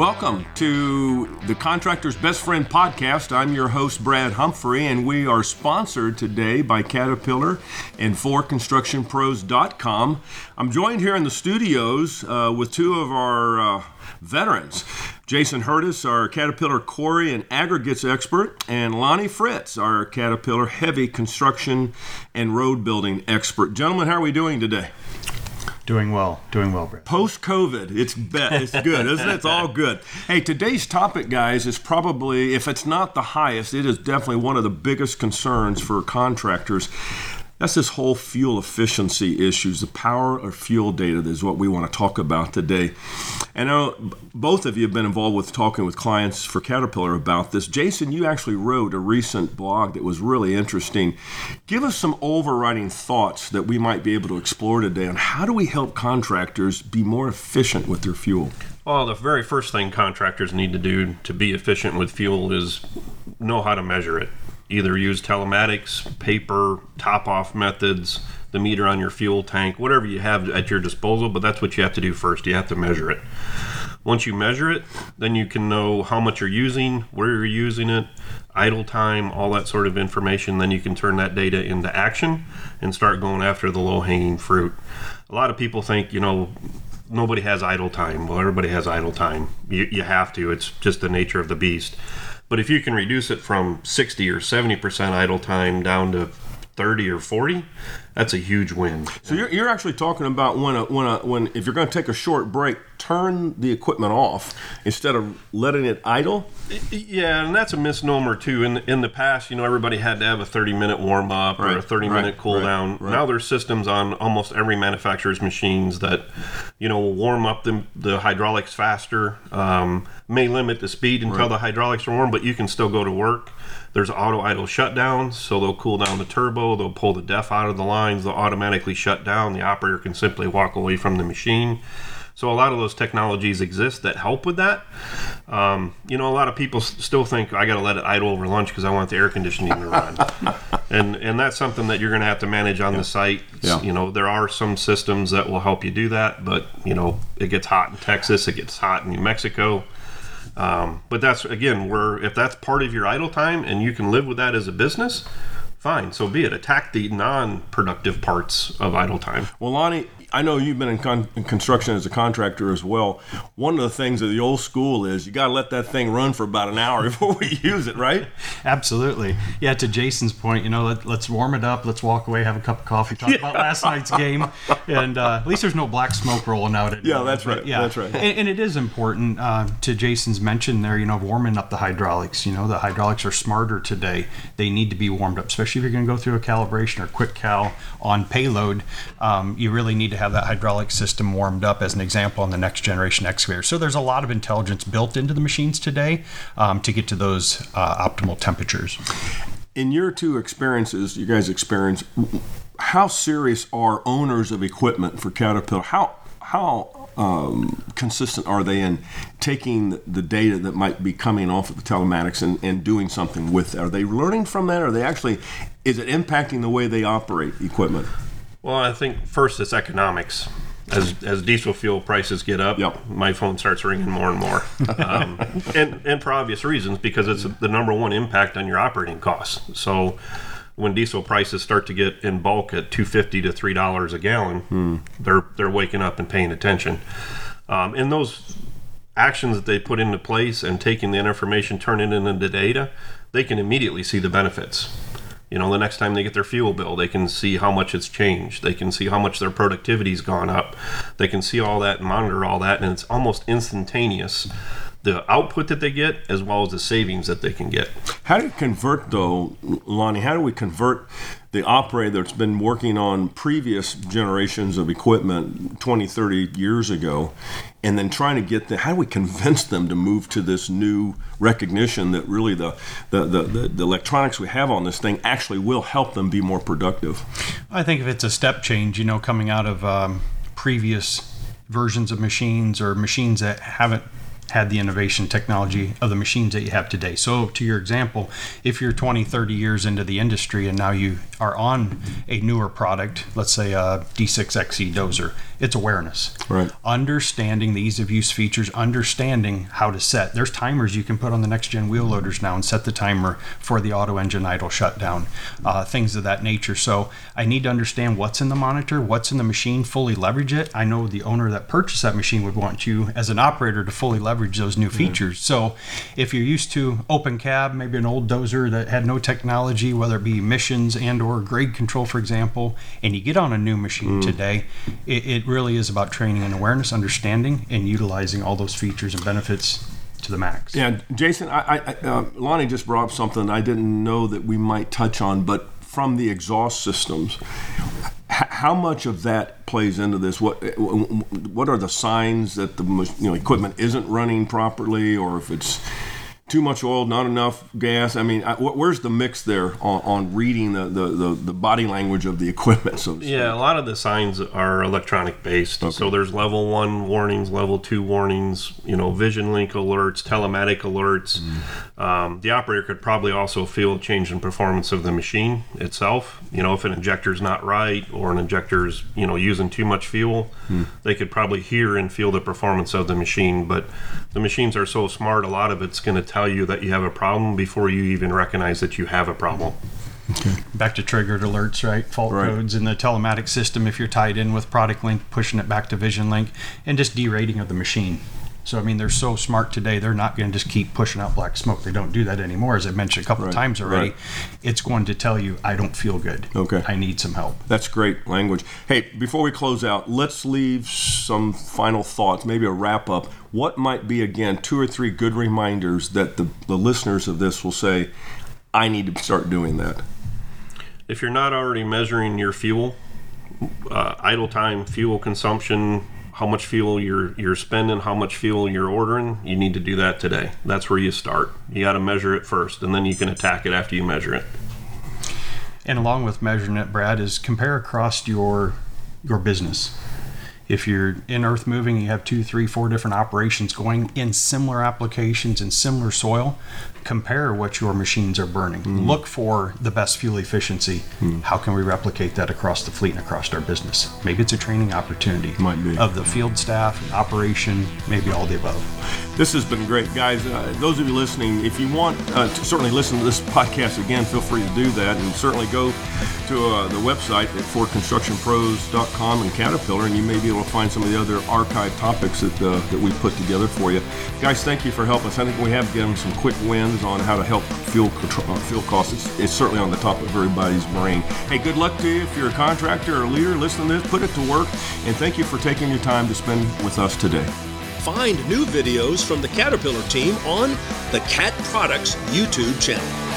Welcome to the Contractor's Best Friend podcast. I'm your host, Brad Humphrey, and we are sponsored today by Caterpillar and 4constructionpros.com. I'm joined here in the studios uh, with two of our uh, veterans. Jason Hurdis, our Caterpillar quarry and aggregates expert, and Lonnie Fritz, our Caterpillar heavy construction and road building expert. Gentlemen, how are we doing today? Doing well, doing well, Brett. Post COVID, it's be- it's good, isn't it? It's all good. Hey, today's topic, guys, is probably if it's not the highest, it is definitely one of the biggest concerns for contractors. That's this whole fuel efficiency issues. The power of fuel data is what we want to talk about today. And I know both of you have been involved with talking with clients for Caterpillar about this. Jason, you actually wrote a recent blog that was really interesting. Give us some overriding thoughts that we might be able to explore today on how do we help contractors be more efficient with their fuel? Well, the very first thing contractors need to do to be efficient with fuel is know how to measure it either use telematics, paper, top off methods, the meter on your fuel tank, whatever you have at your disposal, but that's what you have to do first. You have to measure it. Once you measure it, then you can know how much you're using, where you're using it, idle time, all that sort of information. Then you can turn that data into action and start going after the low hanging fruit. A lot of people think, you know, nobody has idle time. Well, everybody has idle time. You, you have to, it's just the nature of the beast. But if you can reduce it from 60 or 70% idle time down to 30 or 40, that's a huge win. So you're, you're actually talking about when a, when a, when if you're going to take a short break, turn the equipment off instead of letting it idle. Yeah, and that's a misnomer too. In in the past, you know, everybody had to have a 30 minute warm up right, or a 30 minute right, cool right, down. Now there's systems on almost every manufacturer's machines that, you know, will warm up the, the hydraulics faster. Um, may limit the speed until the hydraulics are warm, but you can still go to work. There's auto idle shutdowns, so they'll cool down the turbo, they'll pull the DEF out of the lines, they'll automatically shut down. The operator can simply walk away from the machine. So a lot of those technologies exist that help with that. Um, you know, a lot of people still think I got to let it idle over lunch because I want the air conditioning to run, and and that's something that you're going to have to manage on yeah. the site. Yeah. You know, there are some systems that will help you do that, but you know, it gets hot in Texas, it gets hot in New Mexico. Um, but that's again where if that's part of your idle time and you can live with that as a business, fine. So be it. Attack the non-productive parts of idle time. Well, Lonnie, I know you've been in, con- in, construction as a contractor as well. One of the things of the old school is you got to let that thing run for about an hour before we use it, right? Absolutely. Yeah. To Jason's point, you know, let, us warm it up. Let's walk away, have a cup of coffee, talk yeah. about last night's game, and uh, at least there's no black smoke rolling out. At yeah, that's right. Yeah, that's right. And, and it is important uh, to Jason's mention there. You know, warming up the hydraulics. You know, the hydraulics are smarter today. They need to be warmed up, especially if you're going to go through a calibration or quick cal on payload. Um, you really need to have that hydraulic system warmed up, as an example, on the next generation excavator. So there's a lot of intelligence built into the machines today um, to get to those uh, optimal temperatures. In your two experiences, you guys experience, how serious are owners of equipment for Caterpillar? How how um, consistent are they in taking the data that might be coming off of the telematics and, and doing something with it? Are they learning from that? Are they actually, is it impacting the way they operate equipment? Well, I think first it's economics. As, as diesel fuel prices get up, yep. my phone starts ringing more and more, um, and and for obvious reasons because it's the number one impact on your operating costs. So when diesel prices start to get in bulk at two fifty to three dollars a gallon, hmm. they're they're waking up and paying attention. Um, and those actions that they put into place and taking that information, turning it into data, they can immediately see the benefits. You know, the next time they get their fuel bill, they can see how much it's changed. They can see how much their productivity's gone up. They can see all that and monitor all that, and it's almost instantaneous the output that they get as well as the savings that they can get. How do you convert, though, Lonnie? How do we convert the operator that's been working on previous generations of equipment 20, 30 years ago, and then trying to get the how do we convince them to move to this new recognition that really the the, the, the, the electronics we have on this thing actually will help them be more productive? I think if it's a step change, you know, coming out of um, previous versions of machines or machines that haven't had the innovation technology of the machines that you have today. So, to your example, if you're 20, 30 years into the industry and now you are on a newer product, let's say a D6XE dozer, it's awareness. Right. Understanding the ease of use features, understanding how to set. There's timers you can put on the next gen wheel loaders now and set the timer for the auto engine idle shutdown, uh, things of that nature. So I need to understand what's in the monitor, what's in the machine, fully leverage it. I know the owner that purchased that machine would want you as an operator to fully leverage those new features. So if you're used to open cab, maybe an old dozer that had no technology, whether it be emissions and or grade control, for example, and you get on a new machine today, it, it really is about training and awareness, understanding, and utilizing all those features and benefits to the max. Yeah, Jason, I, I, uh, Lonnie just brought up something I didn't know that we might touch on, but from the exhaust systems, how much of that plays into this? What what are the signs that the you know equipment isn't running properly, or if it's too much oil, not enough gas. I mean, I, wh- where's the mix there on, on reading the, the, the, the body language of the equipment? So? Yeah, a lot of the signs are electronic based. So there's level one warnings, level two warnings, you know, VisionLink alerts, telematic alerts. Um, the operator could probably also feel a change in performance of the machine itself. You know, if an injector's not right or an injector's, you know, using too much fuel, they could probably hear and feel the performance of the machine. But the machines are so smart, a lot of it's going to tell you that you have a problem before you even recognize that you have a problem. Okay. back to triggered alerts, right? Fault Right. codes in the telematic system if you're tied in with product link, pushing it back to VisionLink, and just derating of the machine. So I mean, they're so smart today. They're not going to just keep pushing out black smoke. They don't do that anymore, as I mentioned a couple Right, of times already. right. It's going to tell you, I don't feel good. Okay. I need some help. That's great language. Hey, before we close out, let's leave some final thoughts, maybe a wrap up. What might be, again, two or three good reminders that the, the listeners of this will say, I need to start doing that? if you're not already measuring your fuel, uh, idle time, fuel consumption, how much fuel you're you're spending, how much fuel you're ordering, you need to do that today. That's where you start. You got to measure it first, and then you can attack it after you measure it. And along with measuring it, Brad, is compare across your your business. If you're in earth moving, you have two, three, four different operations going in similar applications in similar soil. Compare what your machines are burning. Mm-hmm. Look for the best fuel efficiency. Mm-hmm. How can we replicate that across the fleet and across our business? Maybe it's a training opportunity Might be. of the field staff, operation, maybe all the above. This has been great, guys. Uh, those of you listening, if you want uh, to certainly listen to this podcast again, feel free to do that, and certainly go to uh, the website at 4constructionpros.com and Caterpillar, and you may be able to find some of the other archive topics that uh, that we put together for you. Guys, thank you for helping us. I think we have given some quick wins on how to help fuel control, uh, fuel costs. It's, it's certainly on the top of everybody's brain. Hey, good luck to you if you're a contractor or a leader. Listen to this, put it to work, and thank you for taking your time to spend with us today. Find new videos from the Caterpillar team on the Cat Products YouTube channel.